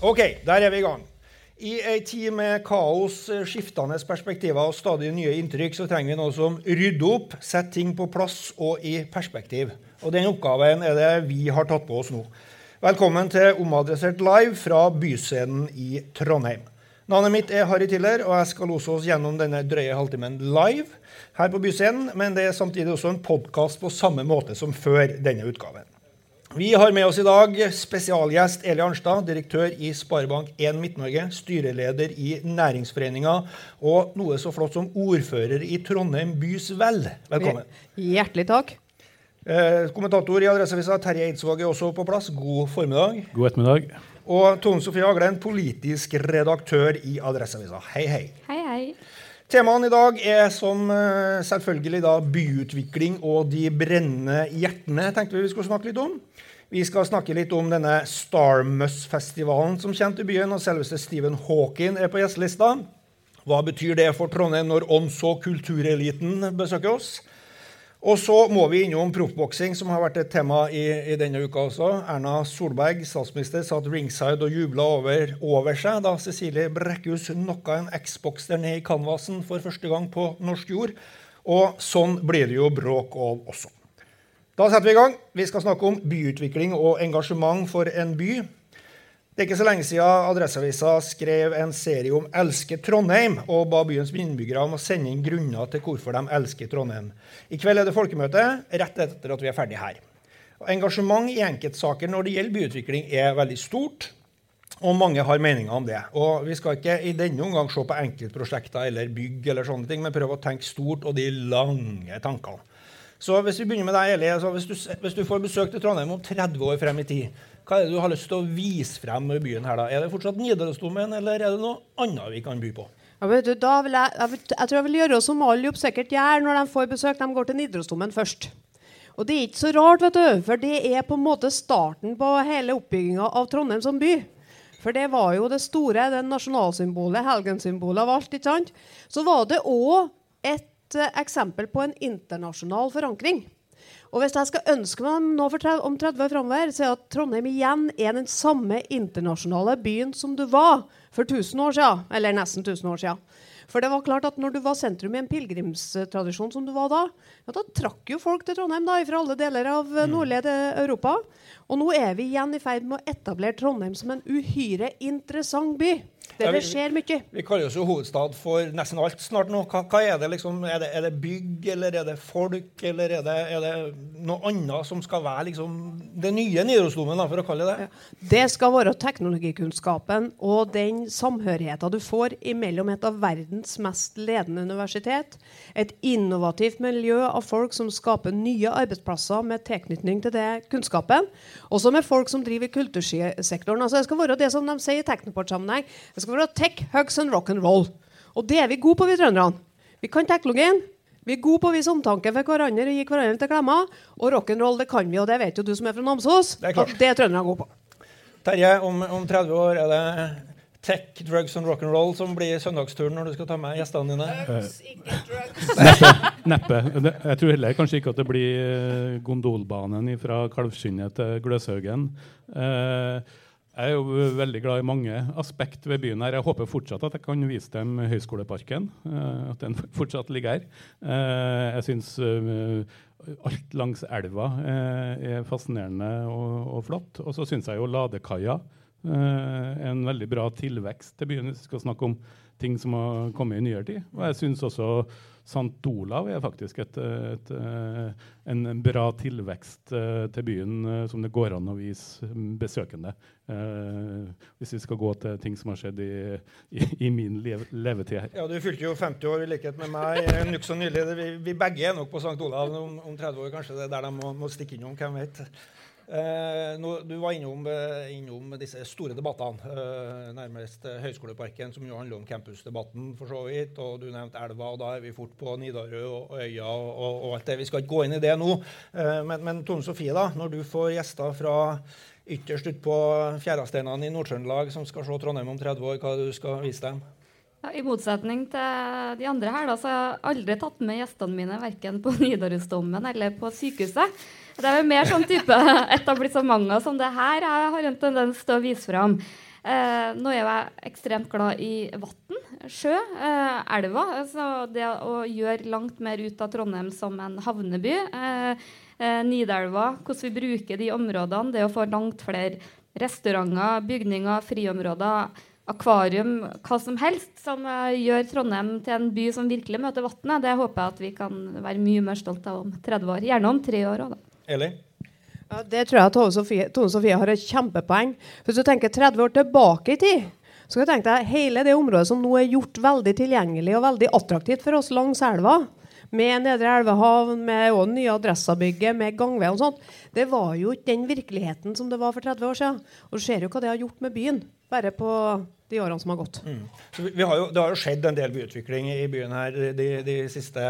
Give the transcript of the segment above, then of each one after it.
Ok, der er vi i gang. I ei tid med kaos, skiftende perspektiver og stadig nye inntrykk, så trenger vi noe som rydder opp, setter ting på plass og i perspektiv. Og den oppgaven er det vi har tatt på oss nå. Velkommen til Omadressert live fra Byscenen i Trondheim. Navnet mitt er Harry Tiller, og jeg skal lose oss gjennom denne drøye halvtimen live her på Byscenen. Men det er samtidig også en podkast på samme måte som før denne utgaven. Vi har med oss i dag spesialgjest Eli Arnstad, direktør i Sparebank1 Midt-Norge, styreleder i Næringsforeninga og noe så flott som ordfører i Trondheim bys vel. Velkommen. Hjertelig takk. Eh, kommentator i Adresseavisa Terje Eidsvåg er også på plass. God formiddag. God ettermiddag. Og Tone Sofie Aglen, politisk redaktør i Adresseavisa. Hei, hei. Hei, hei. Temaene i dag er som eh, selvfølgelig da byutvikling og de brennende hjertene tenkte vi vi skulle snakke litt om. Vi skal snakke litt om denne Starmus-festivalen som kommer til byen. og Selveste Stephen Hawking er på gjestelista. Hva betyr det for Trondheim når ånds- og kultureliten besøker oss? Og så må vi innom proffboksing, som har vært et tema i, i, denne uka også. Erna Solberg, statsminister, satt ringside og jubla over, over, seg da Cecilie Brekkhus knocka en X-bokser ned i canvasen for første gang på norsk jord. Og sånn blir det jo bråk av også. Da setter vi i gang. Vi skal snakke om byutvikling og engasjement for en by. Det er ikke så lenge siden Adresseavisa skrev en serie om 'Elsker Trondheim' og ba byens innbyggere om å sende inn grunner til hvorfor de elsker Trondheim. I kveld er det folkemøte, rett etter at vi er ferdig her. Engasjement i enkeltsaker når det gjelder byutvikling, er veldig stort. Og mange har meninger om det. Og Vi skal ikke i denne omgang se på enkeltprosjekter eller bygg, eller sånne ting, men prøve å tenke stort og de lange tankene. Så hvis vi begynner med deg, Eli, hvis, du, hvis, du, får besøk til Trondheim om 30 år frem i tid, hva er det du har lyst til å vise frem i byen her da? Er det fortsatt Nidarosdomen, eller er det noe annet vi kan by på? Ja, du, jeg, jeg, jeg, tror jeg vil gjøre som alle jobb sikkert gjør når de får besøk. De går til Nidarosdomen først. Og det er ikke så rart, vet du, for det er på en måte starten på hele oppbygginga av Trondheim som by. For det var jo det store, det nasjonalsymbolet, helgensymbolet av alt. ikke sant? Så var det òg et uh, eksempel på en internasjonal forankring. Og hvis jeg skal ønske meg noe om 30 år framover, så er at Trondheim igjen er den samme internasjonale byen som du var for 1000 år siden. Eller nesten 1000 år siden. For det var klart at når du var sentrum i en pilegrimstradisjon som du var da, ja, da trakk jo folk til Trondheim da, fra alle deler av eh, mm. nordlige Europa. Og nå er vi igjen i ferd med å etablere Trondheim som en uhyre interessant by. Det, det skjer mye. Vi kaller oss jo hovedstad for nesten alt snart nå. Hva, hva er det liksom? Er det, er det, bygg, eller er det folk, eller er det, er det noe annet som skal være liksom det nye Nidarosdomen, for å kalle det det? Ja. Det skal være teknologikunnskapen og den samhørigheten du får mellom et av verdens mest ledende universitet, et innovativt miljø av folk som skaper nye arbeidsplasser med tilknytning til det kunnskapen, og som er folk som driver kultursektoren. Altså, det skal være det som de sier i Teknoport-sammenheng. Det skal være tech, hugs and rock and roll. Og det er vi gode på, vi trønderne. Vi kan teknologien, Vi er gode på å vise omtanke for hverandre og gi hverandre til klemmer. Og rock'n'roll det kan vi, og det vet jo du som er fra Namsos. Det er klart. det er trønderne gode på. Terje, om, om 30 år er det tech, drugs and rock'n'roll som blir søndagsturen når du skal ta med gjestene dine? Drugs, ikke drugs. Neppe. Jeg tror heller kanskje ikke at det blir eh, gondolbanen fra Kalvskinnet til Gløshaugen. Eh, jeg er jo veldig glad i mange aspekt ved byen. her. Jeg håper fortsatt at jeg kan vise dem Høgskoleparken. eh, at den fortsatt ligger her. Eh, jeg syns eh, alt langs elva er fascinerende og, flott. Og så syns jeg jo Ladekaia er en veldig bra tilvekst til byen. hvis vi skal snakke om ting som har kommet i nyere tid. Og jeg syns også St. Olav er faktisk et, et, eh, en bra tilvekst eh, til byen eh, som det går an å vise mm, besøkende. Hvis vi skal gå til ting som har skjedd i, i, i min lev levetid her. Ja, Du fylte jo 50 år i likhet med meg nokså nylig. Vi, vi begge er nok på St. Olav om, om 30 år. Kanskje det er der de må, må stikke innom. Hvem vet. Eh, du var innom, eh, innom disse store debattene. Eh, nærmest Høgskoleparken, som jo handler om campusdebatten, for så vidt. Og du nevnte elva, og da er vi fort på Nidarø og Øya og, og, alt det. Vi skal ikke gå inn i det nå. Men, men Tone Sofie, da, når du får gjester fra ytterst utpå fjæresteinene i Nord-Trøndelag som skal se Trondheim om 30 år, hva er det du skal vise dem? Ja, I motsetning til de andre her, da, så har jeg aldri tatt med gjestene mine verken på Nidarosdomen eller på sykehuset. Det er vel mer sånn type etablissementer som det her jeg har en tendens til å vise fram. Eh, nå er jeg ekstremt glad i vann, sjø, eh, elva. Så det å gjøre langt mer ut av Trondheim som en havneby. Eh, eh, Nidelva, hvordan vi bruker de områdene. Det å få langt flere restauranter, bygninger, friområder akvarium, hva som helst, som eh, gjør Trondheim til en by som virkelig møter vannet. Det håper jeg at vi kan være mye mer stolt av om 30 år. Gjerne om tre år òg, da. Eli? Ja, det tror jeg Tone Sofie, Tone Sofie har et kjempepoeng. Hvis du tenker 30 år tilbake i tid, så kan du tenke deg hele det området som nå er gjort veldig tilgjengelig og veldig attraktivt for oss langs elva, med Nedre Elvehavn, med også nye Adressabygget, med gangvei og sånt, det var jo ikke den virkeligheten som det var for 30 år siden. Og du ser jo hva det har gjort med byen, bare på de årene som har gått. Så vi, vi har jo, det har jo skjedd en del byutvikling i byen her de, de siste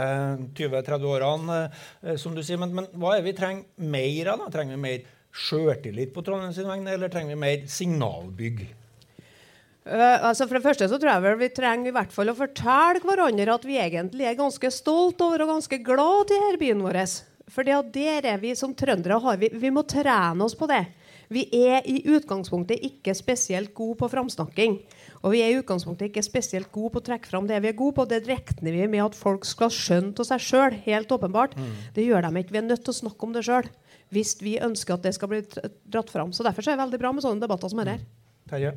20-30 årene, eh, som du sier. Men, men hva er vi trenger mer av? da? Trenger vi mer sjøltillit på Trondheim sin vegne, eller trenger vi mer signalbygg? Eh, altså for det første så tror jeg vel vi trenger i hvert fall å fortelle hverandre at vi egentlig er ganske stolt over og ganske glad til denne byen vår. For der er vi som trøndere har vi, vi må trene oss på det. Vi er i utgangspunktet ikke spesielt gode på framsnakking. Og vi er i utgangspunktet ikke spesielt gode på å trekke fram det vi er gode på. Det regner vi med at folk skal skjønne av seg sjøl. Helt åpenbart. Det gjør de ikke. Vi er nødt til å snakke om det sjøl. Hvis vi ønsker at det skal bli dratt fram. Så derfor så er det veldig bra med sånne debatter som dette. Terje?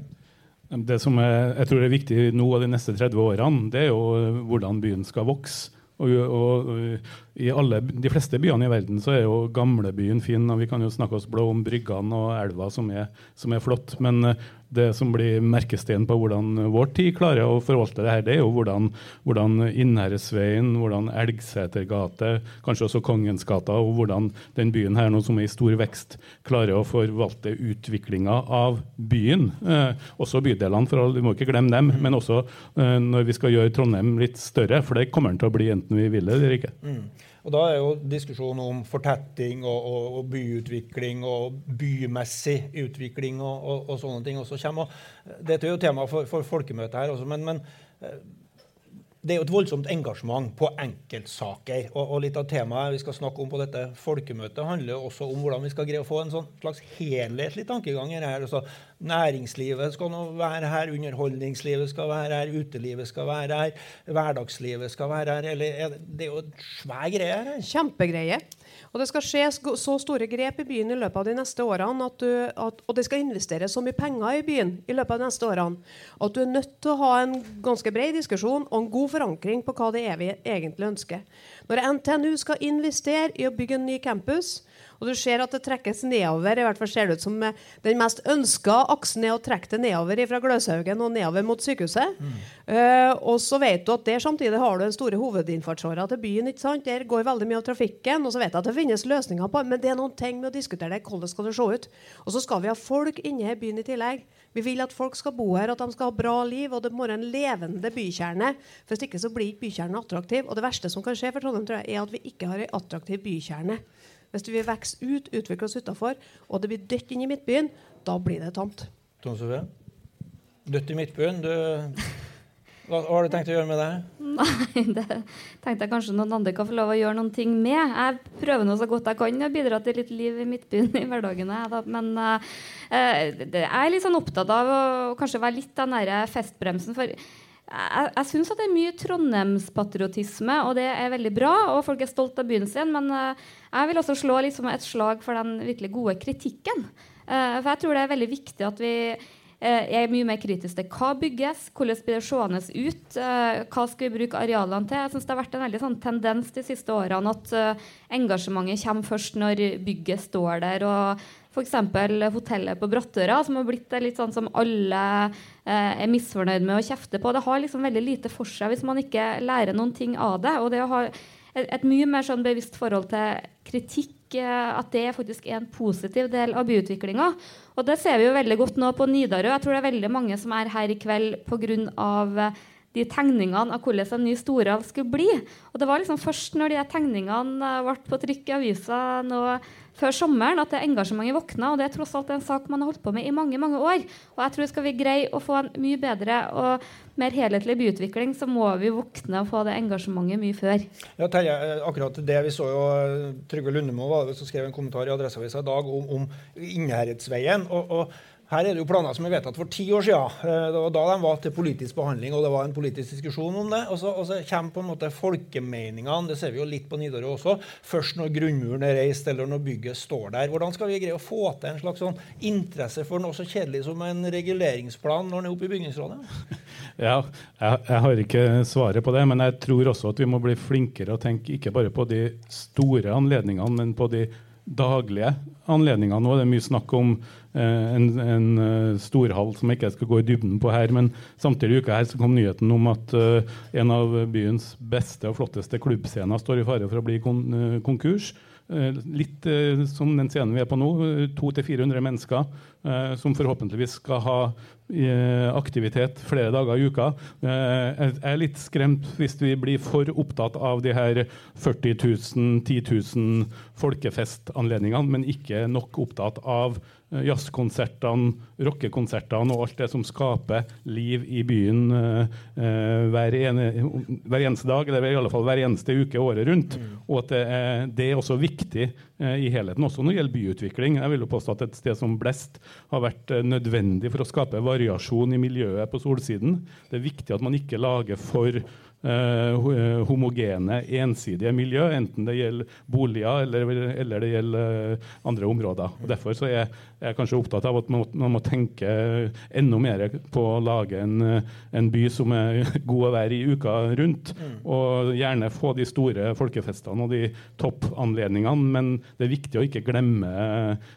Det som er, jeg tror er viktig nå og de neste 30 årene, det er jo eh, hvordan byen skal vokse. Og, og, og I alle, de fleste byene i verden så er jo gamlebyen fin. og Vi kan jo snakke oss blå om bryggene og elva, som er, som er flott. Men eh, det som blir merkesteinen på hvordan vår tid klarer å forvalte det her, det er jo hvordan, hvordan Innherredsveien, hvordan Elgseter gate, kanskje også Kongens gata, og hvordan den byen her nå som er i stor vekst, klarer å forvalte utviklinga av byen. Eh, også bydelene, for vi må ikke glemme dem. Men også eh, når vi skal gjøre Trondheim litt større, for det kommer den til å bli enten vi vil det eller ikke. Og Da er jo diskusjonen om fortetting og, og, og byutvikling og bymessig utvikling og, og, sånne ting også kommer. Dette er jo tema for, for folkemøtet her også, men, men eh, det er jo et voldsomt engasjement på enkeltsaker. Og, og litt av temaet vi skal snakke om på dette folkemøtet, handler også om hvordan vi skal greie å få en sånn slags helhetlig tankegang her. Altså, næringslivet skal nå være her, underholdningslivet skal være her, utelivet skal være her, hverdagslivet skal være her. Eller, er det, er jo et svær greie her. Kjempegreie. Og det skal skje så store grep i byen i løpet av de neste årene, at du, at, og det skal investeres så mye penger i byen i løpet av de neste årene, at du er nødt til å ha en ganske bred diskusjon og en god forankring på hva det er vi egentlig ønsker. Når NTNU skal investere i å bygge en ny campus, og du ser at det trekkes nedover, i hvert fall ser det ut som eh, den mest ønska aksen er å trekke det nedover fra Gløshaugen og nedover mot sykehuset. Eh, og så vet du at der samtidig har du den store hovedinnfartsåra til byen. ikke sant? Der går veldig mye av trafikken. Og så vet jeg at det finnes løsninger på men det er noen ting med å diskutere det. Hvordan skal det se ut? Og så skal vi ha folk inne i byen i tillegg. Vi vil at folk skal bo her, at de skal ha bra liv, og det må være en levende bykjerne. For Hvis ikke så blir ikke bykjernen attraktiv. Og det verste som kan skje for Trondheim, tror jeg, er at vi ikke har en attraktiv bykjerne. Hvis vi vokser ut, utvikler oss utafor, og det blir dødt inn i midtbyen, da blir det tamt. Tom Sofie? Dødt i midtbyen. Du, hva, hva har du tenkt å gjøre med det? Nei, det tenkte jeg kanskje noen andre kan få lov å gjøre noen ting med. Jeg prøver nå så godt jeg kan å bidra til litt liv i midtbyen i hverdagen. Men uh, det, jeg er litt sånn opptatt av å kanskje være litt den der festbremsen. for jeg, jeg syns det er mye trondheimspatriotisme, og det er veldig bra. Og folk er stolt av byen sin. Men uh, jeg vil også slå liksom et slag for den virkelig gode kritikken. Uh, for jeg tror det er veldig viktig at vi jeg er mye mer kritisk til hva bygges, hvordan blir det seende ut, eh, hva skal vi bruke arealene til. Jeg synes Det har vært en veldig sånn tendens de siste årene at uh, engasjementet kommer først når bygget står der. og F.eks. hotellet på Brattøra, som har blitt litt sånn som alle eh, er misfornøyd med å kjefte på. Det har liksom veldig lite for seg hvis man ikke lærer noen ting av det. og det å ha et, et mye mer sånn bevisst forhold til kritikk at det faktisk er en positiv del av byutviklinga. Og det ser vi jo veldig godt nå på Nidarø. Jeg tror det er veldig mange som er her i kveld pga. de tegningene av hvordan en ny Storhav skulle bli. Og det var liksom først når de tegningene ble på trykk i avisa nå før sommeren at det engasjementet våkna. Og det er tross alt en sak man har holdt på med i mange mange år. Og jeg tror skal vi greie å få en mye bedre og mer helhetlig byutvikling, så må vi våkne og få det engasjementet mye før. Ja, Terje, eh, akkurat det vi så jo eh, Trygve Lundemo var det som skrev en kommentar i Adresseavisa i dag om, om Innherredsveien. og, og her er det jo planer som er vedtatt for ti år siden. Eh, det var da de var til politisk behandling, og det var en politisk diskusjon om det. Og så, og så kommer på en måte folkemeningene, det ser vi jo litt på Nidarø også, først når grunnmuren er reist, eller når bygget står der. Hvordan skal vi greie å få til en slags sånn interesse for noe så kjedelig som en reguleringsplan når den er oppe i bygningsrådet? Ja, jeg, jeg, har ikke svaret på det, men jeg tror også at vi må bli flinkere å tenke ikke bare på de store anledningene, men på de daglige anledninger. Nå er det mye snakk om Eh, en, en uh, storhall som jeg ikke skal gå i dybden på her. Men samtidig i uka her så kom nyheten om at eh, en av byens beste og flotteste klubbscener står i fare for å bli kon konkurs. konkurs. litt som den scenen vi er på nå. 200-400 mennesker som forhåpentligvis skal ha aktivitet flere dager i uka. Jeg er litt skremt hvis vi blir for opptatt av de her 40 000, 10 000 folkefestanledningene, men ikke nok opptatt av Eh, jazzkonsertene, rockekonsertene og alt det som skaper liv i byen hver, ene, hver, eneste dag, eller i alle fall hver eneste uke året rundt. Mm. Og at det er, det er også viktig i helheten, også når det gjelder byutvikling. Jeg vil jo påstå at et sted som Blest har vært uh, nødvendig for å skape variasjon i miljøet på solsiden. Det er viktig at man ikke lager for uh, homogene, ensidige miljø, enten det gjelder boliger eller, eller det gjelder uh, andre områder. Og Derfor så er jeg kanskje opptatt av at man, man, må tenke enda mer på å lage en, en, by som er god å være i uka rundt. Mm. Og gjerne få de store folkefestene og de toppanledningene. Men det er viktig å ikke glemme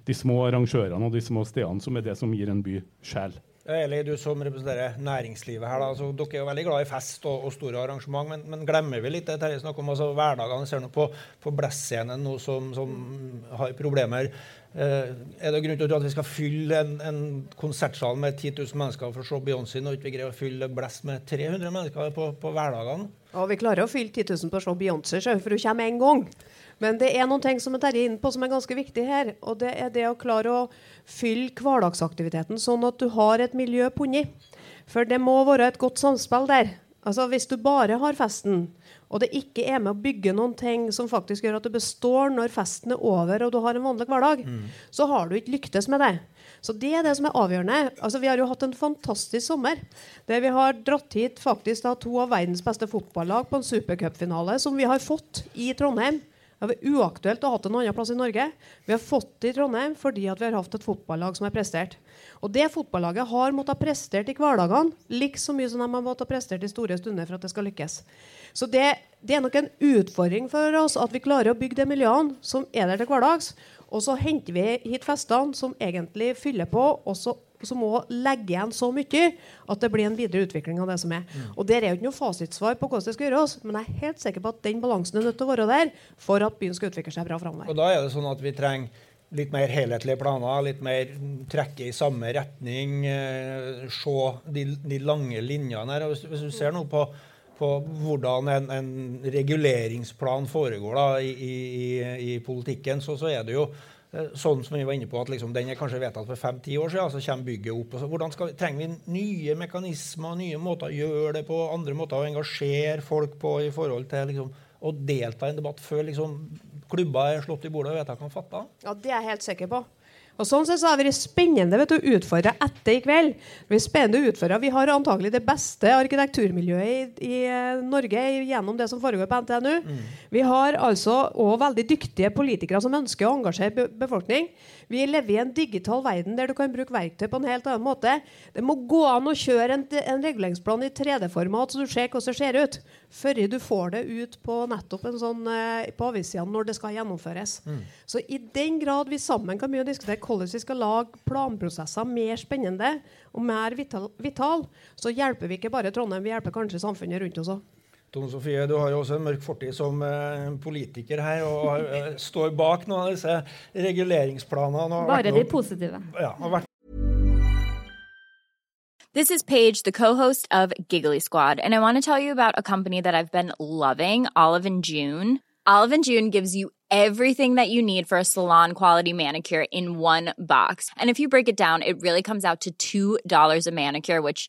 de små arrangørene og de små stedene, som er det som gir en by sjel. Eli, du som representerer næringslivet her, altså, dere er jo veldig glad i fest og, og store arrangement, men, men, glemmer vi litt det Terje snakker om? altså Hverdagene ser nå på, på Bless-scenen nå som, som, har problemer. Eh, er det grunn til at vi skal fylle en, en konsertsal med 10 000 mennesker for å se Beyoncé, når vi ikke greier å fylle Bless med 300 mennesker på, på hverdagene? Ja, vi klarer å fylle 10 000 på å se Beyoncé, for hun kommer en gang. Men det er noen ting som er Terje inne på som er ganske viktig her. Og det er det å klare å fylle hverdagsaktiviteten sånn at du har et miljø punni. For det må være et godt samspill der. Altså Hvis du bare har festen, og det ikke er med å bygge noen ting som faktisk gjør at du består når festen er over og du har en vanlig hverdag, mm. så har du ikke lyktes med det. Så det er det som er avgjørende. Altså, vi har jo hatt en fantastisk sommer der vi har dratt hit faktisk da, to av verdens beste fotballag på en supercupfinale som vi har fått i Trondheim. Det var uaktuelt å ha det en annen plass i Norge. Vi har fått det i Trondheim fordi vi har hatt et fotballag som har prestert. Og det fotballaget har måttet ha prestert i hverdagene like så mye som de har måttet ha prestert i store stunder for at det skal lykkes. Så det, det er nok en utfordring for oss at vi klarer å bygge de miljøene som er der til hverdags. Og så henter vi hit festene som egentlig fyller på, og så, som må legge igjen så mye at det blir en videre utvikling av det som er. Mm. Og Der er jo ikke noe fasitsvar på hvordan det skal gjøres, men jeg er helt sikker på at den balansen er nødt til å være der for at byen skal utvikle seg bra framover. Og da er det sånn at vi trenger litt mer helhetlige planer, litt mer trekke i samme retning, eh, se de, de, lange linjene her. Hvis, hvis, du ser noe på, på hvordan en, en, reguleringsplan foregår da, i, i, i, politikken, så, så, er det jo eh, sånn som vi var inne på, at liksom, den er kanskje vedtatt for fem-ti år siden, så kommer bygget opp. Så, hvordan skal, trenger vi nye mekanismer, nye måter å gjøre det på, andre måter å engasjere folk på i forhold til liksom, å delta i en debatt før liksom, klubber er slått i bordet og vedtakene fatta? Ja, det er jeg helt sikker på. Og sånn sett så har det vært spennende vet du, å utfordre etter i kveld. Det spennende å utfordre. Vi har antagelig det beste arkitekturmiljøet i, i eh, Norge gjennom det som foregår på NTNU. Mm. Vi har altså òg veldig dyktige politikere som ønsker å engasjere befolkning. Vi lever i en digital verden der du kan bruke verktøy på en helt annen måte. Det må gå an å kjøre en, en reguleringsplan i 3D-format, så du ser hvordan det ser ut, før du får det ut på nettopp en sånn, eh, på avissidene når det skal gjennomføres. Mm. Så i den grad vi sammen kan å diskutere hvordan vi skal lage planprosesser mer spennende og mer vital, vital, så hjelper vi ikke bare Trondheim, vi hjelper kanskje samfunnet rundt oss òg. Tone Sofie, du har jo også en mørk fortid som uh, politiker her og uh, står bak noen av disse reguleringsplanene. Bare de positive. Ja, This is Paige, the co-host of Giggly Squad, and I want to tell you about a company that I've been loving, Olive and June. Olive and June gives you everything that you need for a salon quality manicure in one box. And if you break it down, it really comes out to $2 a manicure, which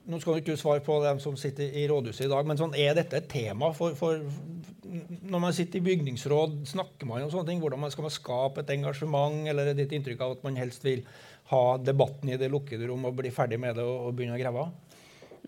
Eh, nå skal du ikke svare på dem som sitter i rådhuset i dag, men sånn, er dette et tema for, for når man sitter i bygningsråd, snakker man om sånne ting? Hvordan man skal man skape et engasjement, eller er ditt inntrykk av at man helst vil ha debatten i det lukkede rom og bli ferdig med det og, og begynne å grave av?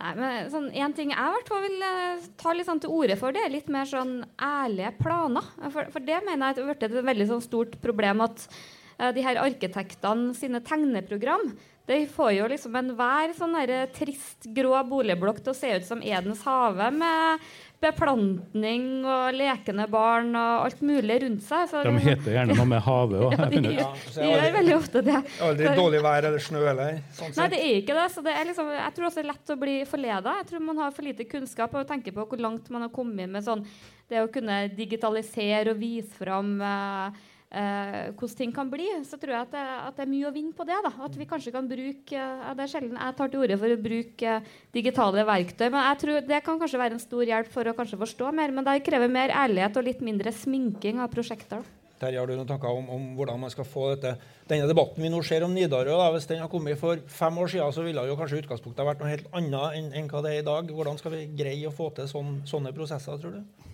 Nei, men sånn, En ting jeg hvert vil uh, ta litt sånn til orde for, det er litt mer sånn ærlige planer. For, for det mener jeg har blitt et veldig sånn stort problem at uh, de her arkitektene sine tegneprogram Det får jo liksom enhver sånn der trist, grå boligblokk til å se ut som Edens hage, med beplantning og lekende barn og alt mulig rundt seg. Så De heter gjerne noe med havet òg. Ja, de, Ja, de, gjør aldri- veldig ofte det. Aldri Så- dårlig vær eller snø eller sånn Nei, det er ikke det. Så det er liksom, jeg tror også det er lett å bli forleda. Jeg tror man har for lite kunnskap og tenker på hvor langt man har kommet med sånn, det å kunne digitalisere og vise fram eh, eh, hvordan ting kan bli. Så tror jeg at det, at det er mye å vinne på det. da. At vi kanskje kan bruke eh, Det er sjelden jeg tar til orde for å bruke eh, digitale verktøy, men jeg tror det kan kanskje være en stor hjelp for å kanskje forstå mer. Men det krever mer ærlighet og litt mindre sminking av prosjekter. Terje, har du noen tanker om, om hvordan man skal få dette, denne debatten vi nå ser om Nidarø? da, Hvis den har kommet for fem år siden, så ville jo kanskje utgangspunktet vært noe helt annet enn, enn hva det er i dag. Hvordan skal vi greie å få til sånn, sånne prosesser, tror du?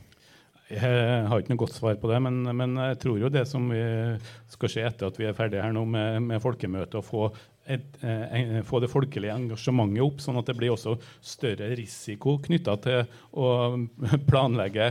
Jeg har ikke noe godt svar på det, men, men jeg tror jo det som vi skal skje etter at vi er ferdige her nå med, med folkemøtet, å få, et, eh, få det folkelige engasjementet opp, sånn at det blir også større risiko knytta til å planlegge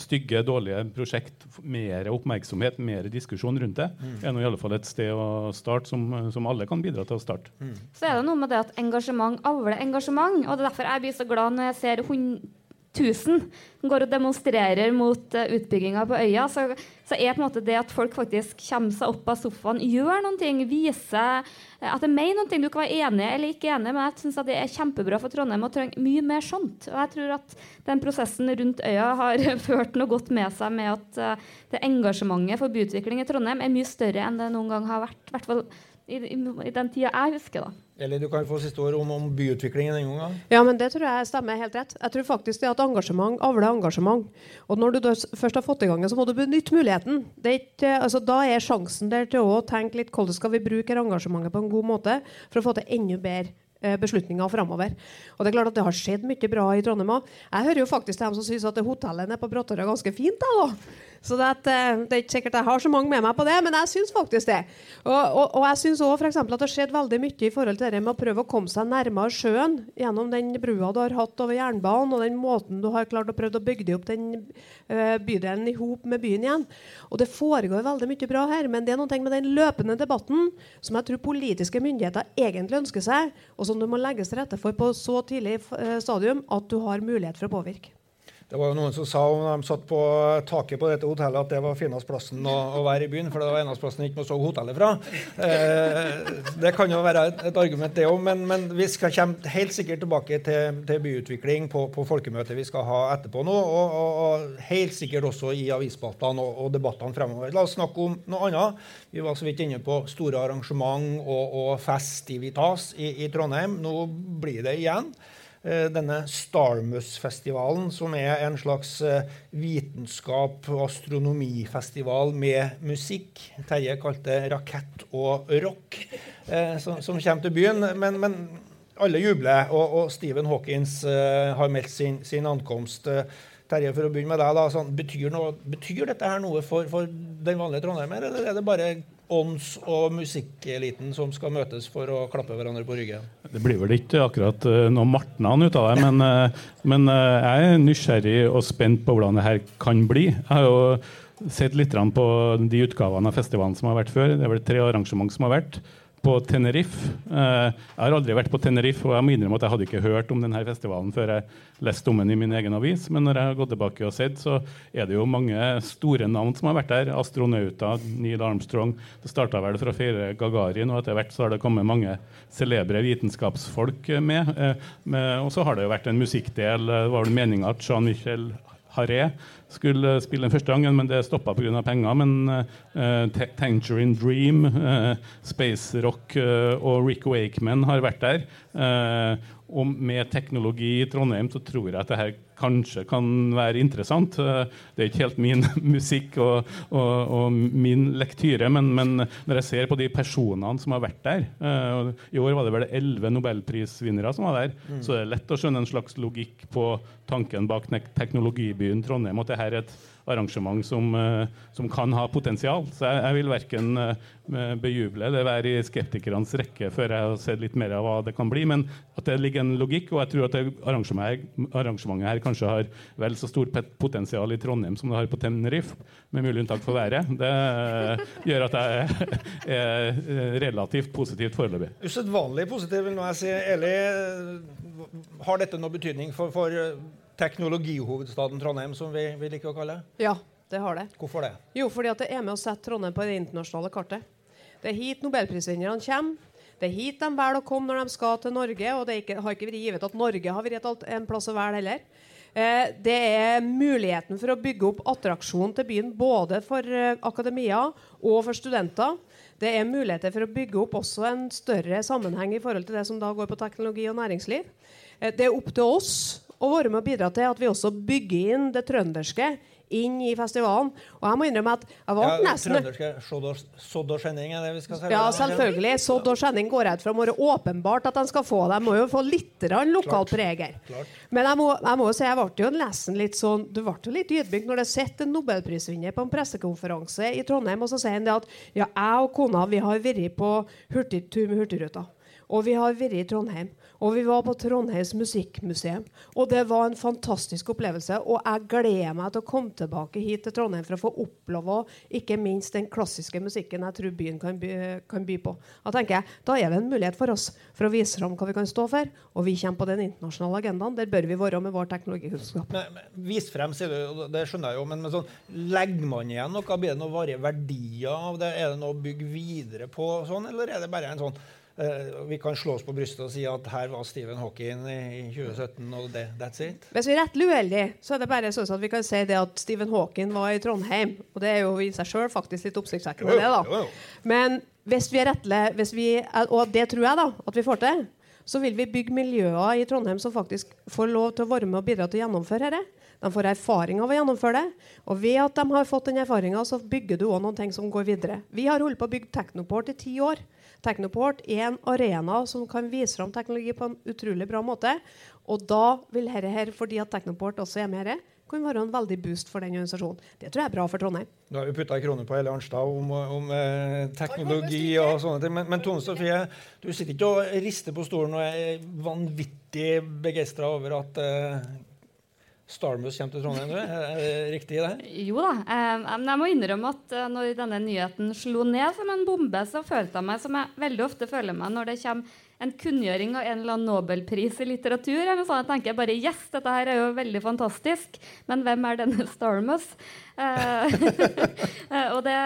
stygge, dårlige prosjekt. Mer oppmerksomhet, mer diskusjon rundt det. Mm. er nå i alle fall et sted å starte som, som alle kan bidra til å starte. Så er det noe med det at engasjement avler engasjement. Og det er derfor jeg blir så glad når jeg ser hund- 1000 som går og demonstrerer mot uh, utbygginga på øya. Så, så er på en måte det at folk faktisk kommer seg opp av sofaen, gjør noen ting, viser eh, at det mener noen ting. Du kan være enig eller ikke enig, men jeg syns det er kjempebra for Trondheim og trenger mye mer sånt. Og jeg tror at den prosessen rundt øya har ført noe godt med seg med at uh, det engasjementet for byutvikling i Trondheim er mye større enn det noen gang har vært. Hvert fall i, i, i den tida jeg husker, da. Eller du kan få siste ord om, om byutviklingen den gangen. Ja, men det tror jeg stemmer helt rett. Jeg tror faktisk det at engasjement avler engasjement. Og når du da først har fått i gang det, så må du benytte muligheten. Det er ikke, altså, da er sjansen der til å tenke litt hvordan skal vi bruke engasjementet på en god måte for å få til enda bedre eh, beslutninger framover. Og det er klart at det har skjedd mye bra i Trondheim òg. Jeg hører jo faktisk til dem som syns at det hotellet nede på Brattåra er ganske fint. Da, da. Så det, at, eh, det er ikke sikkert jeg har så mange med meg på det, men jeg syns faktisk det. Og, og, og jeg syns òg at det har skjedd veldig mye i forhold til det med å prøve å komme seg nærmere sjøen gjennom den brua du har hatt over jernbanen, og den måten du har klart å prøve å bygge opp den uh, bydelen i hop med byen igjen. Og det foregår veldig mye bra her, men det er noe med den løpende debatten som jeg tror politiske myndigheter egentlig ønsker seg, og som det må legges til rette for på så tidlig uh, stadium at du har mulighet for å påvirke. Det var jo noen som sa om de satt på taket på dette hotellet at det var finest plassen å, å være i byen, for det var eneste plassen ikke man så hotellet fra. Eh, det kan jo være et, et argument, det òg, men, men vi skal komme helt sikkert tilbake til, til byutvikling på, på folkemøtet vi skal ha etterpå nå, og, og, og helt sikkert også i avisspaltene og, og debattene fremover. La oss snakke om noe annet. Vi var så vidt inne på store arrangement og, og festivitas i, i Trondheim. Nå blir det igjen. Eh, denne Starmus-festivalen, som er en slags eh, vitenskap- og astronomifestival med musikk. Terje kalte det rakett og rock, eh, som, som kommer til byen. Men, men alle jubler, og, og Stephen Hawkins har meldt sin, sin ankomst. Terje, for å begynne med deg, da, sånn, betyr, noe, betyr dette her noe for, for den vanlige trondheimer, eller er det bare ånds- og musikkeliten som skal møtes for å klappe hverandre på ryggen? Det blir vel ikke akkurat uh, noe martnan ut av det, men, eh, men eh, jeg er nysgjerrig og spent på hvordan det her kan bli. Jeg har jo sett litt på de utgavene av festivalen som har vært før. Det er vel tre arrangement som har vært. På Tenerife. Eh, jeg har aldri vært på Tenerife, og jeg må innrømme at jeg hadde ikke hørt om denne festivalen før jeg leste om den i min egen avis. Men når jeg har gått tilbake og sett, så er det jo mange store navn som har vært der. Astronauter, Neil Armstrong. Det starta vel fra å feire Gagarin, og etter hvert så har det kommet mange celebre vitenskapsfolk med. Eh, og så har det jo vært en musikkdel. Det var vel meninga at Jean-Michel Haré skulle spille den første gangen, men det stoppa pga. penger. Men uh, Tangerine Dream, uh, Space Rock uh, og Rick Wakeman har vært der. Og med teknologi i Trondheim så tror jeg at det her kanskje kan være interessant. Uh, det er ikke helt min musikk og, og, og min lektyre, men, men, når jeg ser på de personene som har vært der uh, I år var det vel elleve nobelprisvinnere som var der, Mm. så det er lett å skjønne en slags logikk på tanken bak teknologibyen Trondheim. At det her er et arrangement som, uh, som kan ha potensial. Så jeg, jeg vil verken bejuble det være i skeptikernes rekke før jeg har sett litt mer av hva det kan bli, men at det ligger en logikk, og jeg tror at det arrangementet, arrangementet her kanskje har vel så stort potensial i Trondheim som det har på Tenerife, med mulig unntak for været. Det eh, gjør at jeg er, eh, relativt positivt foreløpig. Usedvanlig positiv, vil nå jeg si. Eli, har dette noe betydning for, for eh, teknologihovedstaden Trondheim, som vi, vi liker å kalle det? Ja, det har det. Hvorfor det? Jo, fordi at det er med å sette Trondheim på det internasjonale kartet. Det er hit nobelprisvinnerne kommer. Det er hit de velger å komme når de skal til Norge. Og det er ikke, har ikke vært givet at Norge har vært en plass å velge heller. Eh, det er muligheten for å bygge opp attraksjon til byen både for eh, akademia og for studenter. Det er muligheter for å bygge opp også en større sammenheng i forhold til det som da går på teknologi og næringsliv. Eh, det er opp til oss å være med å bidra til at vi også bygger inn det trønderske inn i festivalen. Og jeg må innrømme at jeg var Ja, nesten Sådd og- skjenning er det vi skal si? ja, selvfølgelig. Sådd og skjenning går ut fra må være åpenbart at de skal få det. De må jo få litt lokalt preg her. Men jeg må, jeg må si jeg ble jo nesten litt sånn Du ble jo litt ydmyk når du sitter en nobelprisvinner på en pressekonferanse i Trondheim, og så sier han det at ja, jeg og kona vi har vært på hurtigtur med Hurtigruta. Og vi har vært i Trondheim. Og vi var på Trondheims musikkmuseum. Og det var en fantastisk opplevelse. Og jeg gleder meg til å komme tilbake hit til Trondheim for å få oppleve ikke minst den klassiske musikken jeg tror byen kan by, kan by på. Da tenker jeg, da er det en mulighet for oss for å vise fram hva vi kan stå for. Og vi kommer på den internasjonale agendaen. Der bør vi være med vår teknologikunnskap. Men, men, vis frem, sier du, det skjønner jeg jo, men, men sånn, legger man igjen noe? Blir det noen varige verdier av det? Er det noe å bygge videre på, sånn, eller er det bare en sånn Vi kan slå oss på brystet og si at her var Stephen Hawking i, i 2017, og det, that's it? Hvis vi er rettelig uheldige, så er det bare sånn at vi kan si det at Stephen Hawking var i Trondheim. Og det er jo i seg sjøl faktisk litt oppsiktsvekkende, det, da. Men hvis vi er rettelige, hvis vi, og det tror jeg da, at vi får til, så vil vi bygge miljøer i Trondheim som faktisk får lov til å være med og bidra til å gjennomføre dette. De får erfaring av å gjennomføre det. Og ved at de har fått den erfaringa, så bygger du òg noen ting som går videre. Vi har holdt på å bygge Teknoport i ti år. Teknoport er en arena som kan vise fram teknologi på en utrolig bra måte. Og da vil dette her, fordi at Teknoport også er med her, kunne være en veldig boost for den organisasjonen. Det tror jeg er bra for Trondheim. Nå har vi putta kroner krone på hele Arnstad om, om eh, teknologi og sånne ting. Men, men Tone Sofie, du sitter ikke og rister på stolen og er vanvittig begeistra over at eh, Starmus kommer til Trondheim. Du. Er det riktig, det? Jo da. Men jeg må innrømme at eh, når denne nyheten slo ned som en bombe, så følte jeg meg som jeg veldig ofte føler meg når det kommer en kunngjøring av en eller annen nobelpris i litteratur. Eller sånn, jeg tenker bare yes, dette her er jo veldig fantastisk, men hvem er denne Starmus? Eh, eh, og det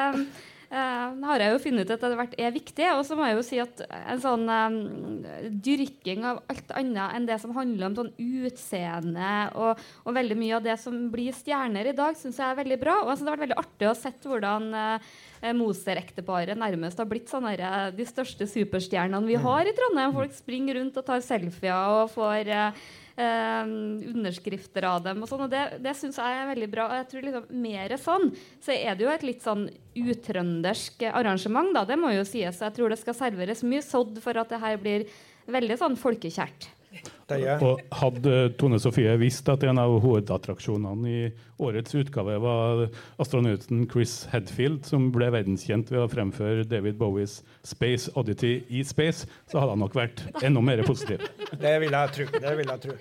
eh, har jeg jo funnet ut at etter hvert er viktig. Og så må jeg jo si at en sånn eh, dyrking av alt annet enn det som handler om sånn utseende og, og veldig mye av det som blir stjerner i dag, syns jeg er veldig bra. Og jeg synes det har vært veldig artig å se hvordan eh, Moser-ekteparet nærmest har blitt sånne, her, de største superstjernene vi har i Trondheim. Folk springer rundt og tar selfier og får eh, eh, underskrifter av dem. og sånn, og Det, det syns jeg er veldig bra. og jeg tror liksom Mer sånn, så er det jo et litt sånn utrøndersk arrangement. da, Det må jo sies. Jeg tror det skal serveres mye sodd for at det her blir veldig sånn folkekjært. Og hadde Tone Sofie visst at en av hovedattraksjonene i årets utgave var astronauten Chris Hedfield, som ble verdenskjent ved å fremføre David Bowies 'Space Oddity i Space', så hadde han nok vært enda mer positiv. Det vil jeg tro. Det vil jeg tro.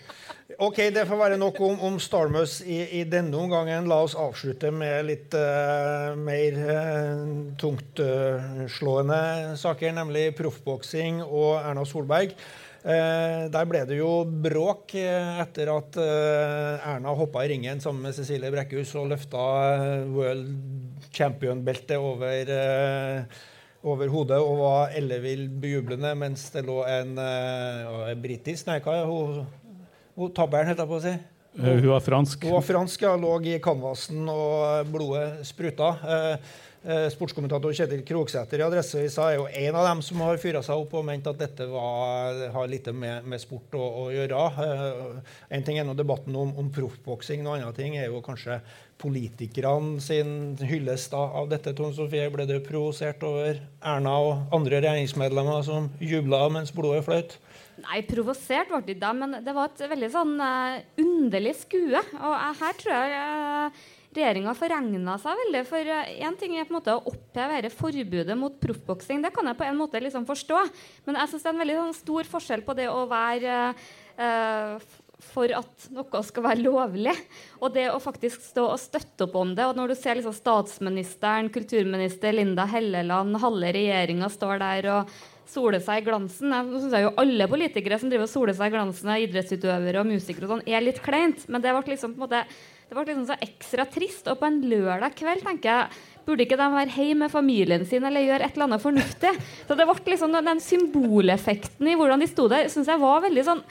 Ok, det får være nok om, om Starmus i, i denne omgangen. La oss avslutte med litt uh, mer uh, tungtslående saker, nemlig proffboksing og Erna Solberg. Eh, der ble det jo bråk eh, etter at eh, Erna hoppa i ringen sammen med Cecilie Brekkhus og løfta world champion-beltet over, over hodet og var ellevill bejublende mens det lå en britisk Nei, hva er hun? Tabberen, heter jeg på å si. Eh, Hun var fransk. Hun var fransk, ja. Lå i canvasen og blodet spruta. Eh, eh, sportskommentator Kjetil Kroksæter i Adresseavisa er jo en av dem som har fyra seg opp og ment at dette var, har lite med, med sport å, å gjøre. Eh, en ting er nå debatten om, om proffboksing, noe annet ting er jo kanskje politikerne sin hyllest av dette. Tone Sofie, ble du provosert over Erna og andre regjeringsmedlemmer som jubla mens blodet fløt? Nei, provosert ble det da, men det var et veldig sånn uh, underlig skue. Og uh, her tror jeg uh, regjeringa forregna seg veldig. For én ting er på en måte å oppheve dette forbudet mot proffboksing. Det kan jeg på en måte liksom forstå. Men jeg syns det er en veldig sånn, stor forskjell på det å være eh, for at noe skal være lovlig. Og det å faktisk stå og støtte opp om det. Og når du ser liksom statsministeren, kulturminister Linda Helleland, halve regjeringa står der og soler seg i glansen Nå syns jeg jo Alle politikere som driver og soler seg i glansen av idrettsutøvere og musikere, og sånn, er litt kleint. Men det ble liksom på en måte det ble liksom så ekstra trist. Og på en lørdag kveld tenker jeg Burde ikke de være hjemme med familien sin eller gjøre et eller annet fornuftig? Så det ble liksom Den symboleffekten i hvordan de sto der, syns jeg var veldig sånn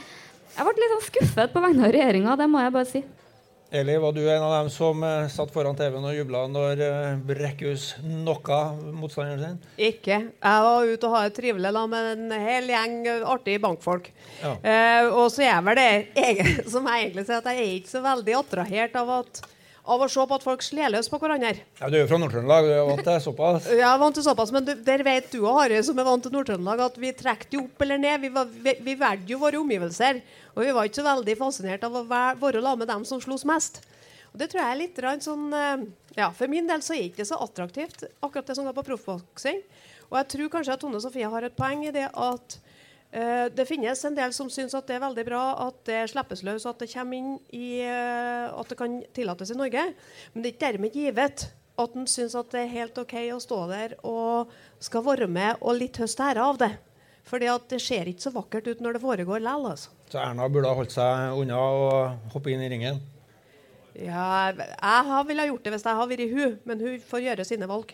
Jeg ble litt sånn skuffet på vegne av regjeringa, det må jeg bare si. Eli, var du en av dem som uh, satt foran TV-en og jubla når uh, Brekkhus knocka motstanderen sin? Ikke. Jeg var ute og hadde det trivelig da, med en hel gjeng artige bankfolk. Ja. Uh, og så er jeg vel det jeg, som jeg egentlig sier, at jeg er ikke så veldig attrahert av at av å se på at folk slår løs på hverandre. Ja, Du er jo fra Nord-Trøndelag, du er vant til såpass? Ja, vant til såpass, men du, der vet du og Harry, som er vant til Nord-Trøndelag, at vi trekker jo opp eller ned. Vi, var, vi, vi valgte jo våre omgivelser. Og vi var ikke så veldig fascinert av å være, sammen med dem som sloss mest. Og det tror jeg er litt sånn eh, ja, For min del så er det ikke så attraktivt, akkurat det som går på proffboksing. Og jeg tror kanskje at Tone Sofie har et poeng i det at det finnes en del som syns at det er veldig bra at det slippes løs, at det kommer inn i uh, at det kan tillates i Norge. Men det er ikke dermed givet at en syns at det er helt OK å stå der og skal være med og litt høste ære av det. Fordi at det ser ikke så vakkert ut når det foregår likevel. Altså. Så Erna burde ha holdt seg unna og hoppe inn i ringen? Ja, jeg ville ha gjort det hvis jeg hadde vært hun, men hun får gjøre sine valg.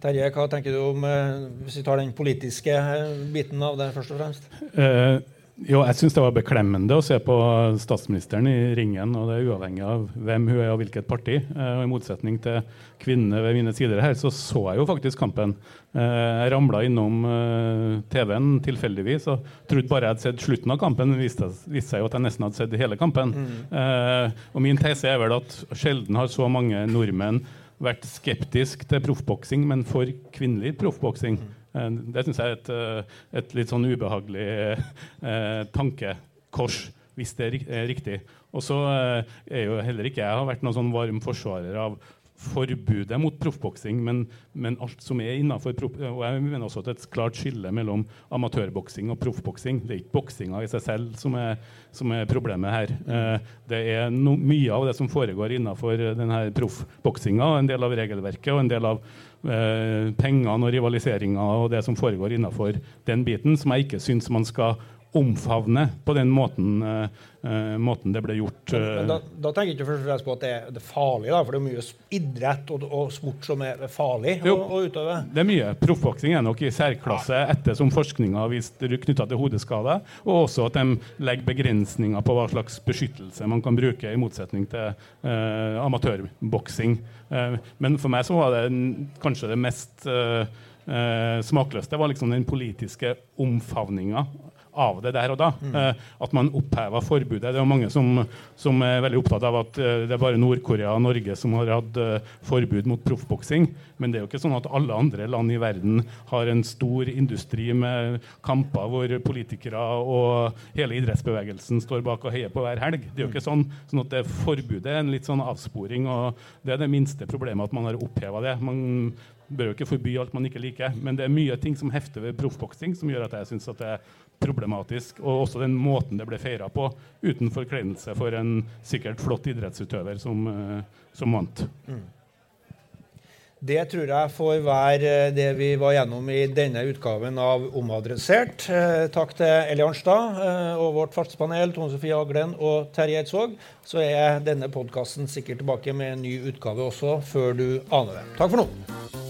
Terje, hva tenker du om eh, hvis vi tar den politiske eh, biten av det først og fremst? Eh, jo, jeg syns det var beklemmende å se på statsministeren i ringen, og det er uavhengig av hvem hun er og hvilket parti. Eh, og I motsetning til kvinnene ved mine sider her, så så jeg jo faktisk kampen. Eh, jeg ramla innom eh, TV-en tilfeldigvis og trodde bare jeg hadde sett slutten av kampen. Det viste, viste seg jo at jeg nesten hadde sett hele kampen. Mm. og min tese er vel at sjelden har så mange nordmenn vært skeptisk til proffboksing, men for kvinnelig proffboksing. Eh, Det syns jeg er et, eh, et, litt sånn ubehagelig eh, tankekors, hvis det er, er riktig. Og så eh, er jo heller ikke jeg har vært noen sånn varm forsvarer av forbudet mot proffboksing, men, men, alt som er innafor Og jeg mener også at det er et klart skille mellom amatørboksing og proffboksing. Det er ikke boksinga i seg selv som er, som er problemet her. Eh, det er no, mye av det som foregår innafor proffboksinga, en del av regelverket og en del av eh, pengene og rivaliseringa og det som foregår innafor den biten, som jeg ikke syns man skal omfavne på den måten, uh, måten det ble gjort. Uh. Da, da, tenker jeg ikke først og fremst på at det er, det er farlig, da, for det er mye idrett og, og sport som er farlig jo, å, å, utøve. Det er mye. Proffboksing er nok i særklasse ettersom forskninga har vist knytta til hodeskader, og også at de legger begrensninger på hva slags beskyttelse man kan bruke, i motsetning til uh, amatørboksing. men for meg så var det kanskje det mest smakløst. Det var liksom den politiske omfavninga av det der og da. Mm. Eh, at man oppheva forbudet. Det er mange som, som, er veldig opptatt av at eh, det er bare Nord-Korea og Norge som har hatt eh, forbud mot proffboksing. Men det er jo ikke sånn at alle andre land i verden har en stor industri med kamper hvor politikere og hele idrettsbevegelsen står bak og heier på hver helg. Det er jo ikke sånn, sånn at det forbudet er en litt sånn avsporing, og det er det minste problemet at man har oppheva det. Man bør jo ikke forby alt man ikke liker, men det er mye ting som hefter ved proffboksing som gjør at jeg syns det er problematisk. Og også den måten det ble feira på, uten forkleinelse for en sikkert flott idrettsutøver som, uh, som vant. Mm. Det tror jeg får være det vi var gjennom i denne utgaven av Omadressert. Eh, takk til Eli Arnstad eh, og vårt fartspanel, Tone Sofie Aglen og Terje Eidsvåg. Så er denne podkasten sikkert tilbake med en ny utgave også, før du aner det. Takk for nå.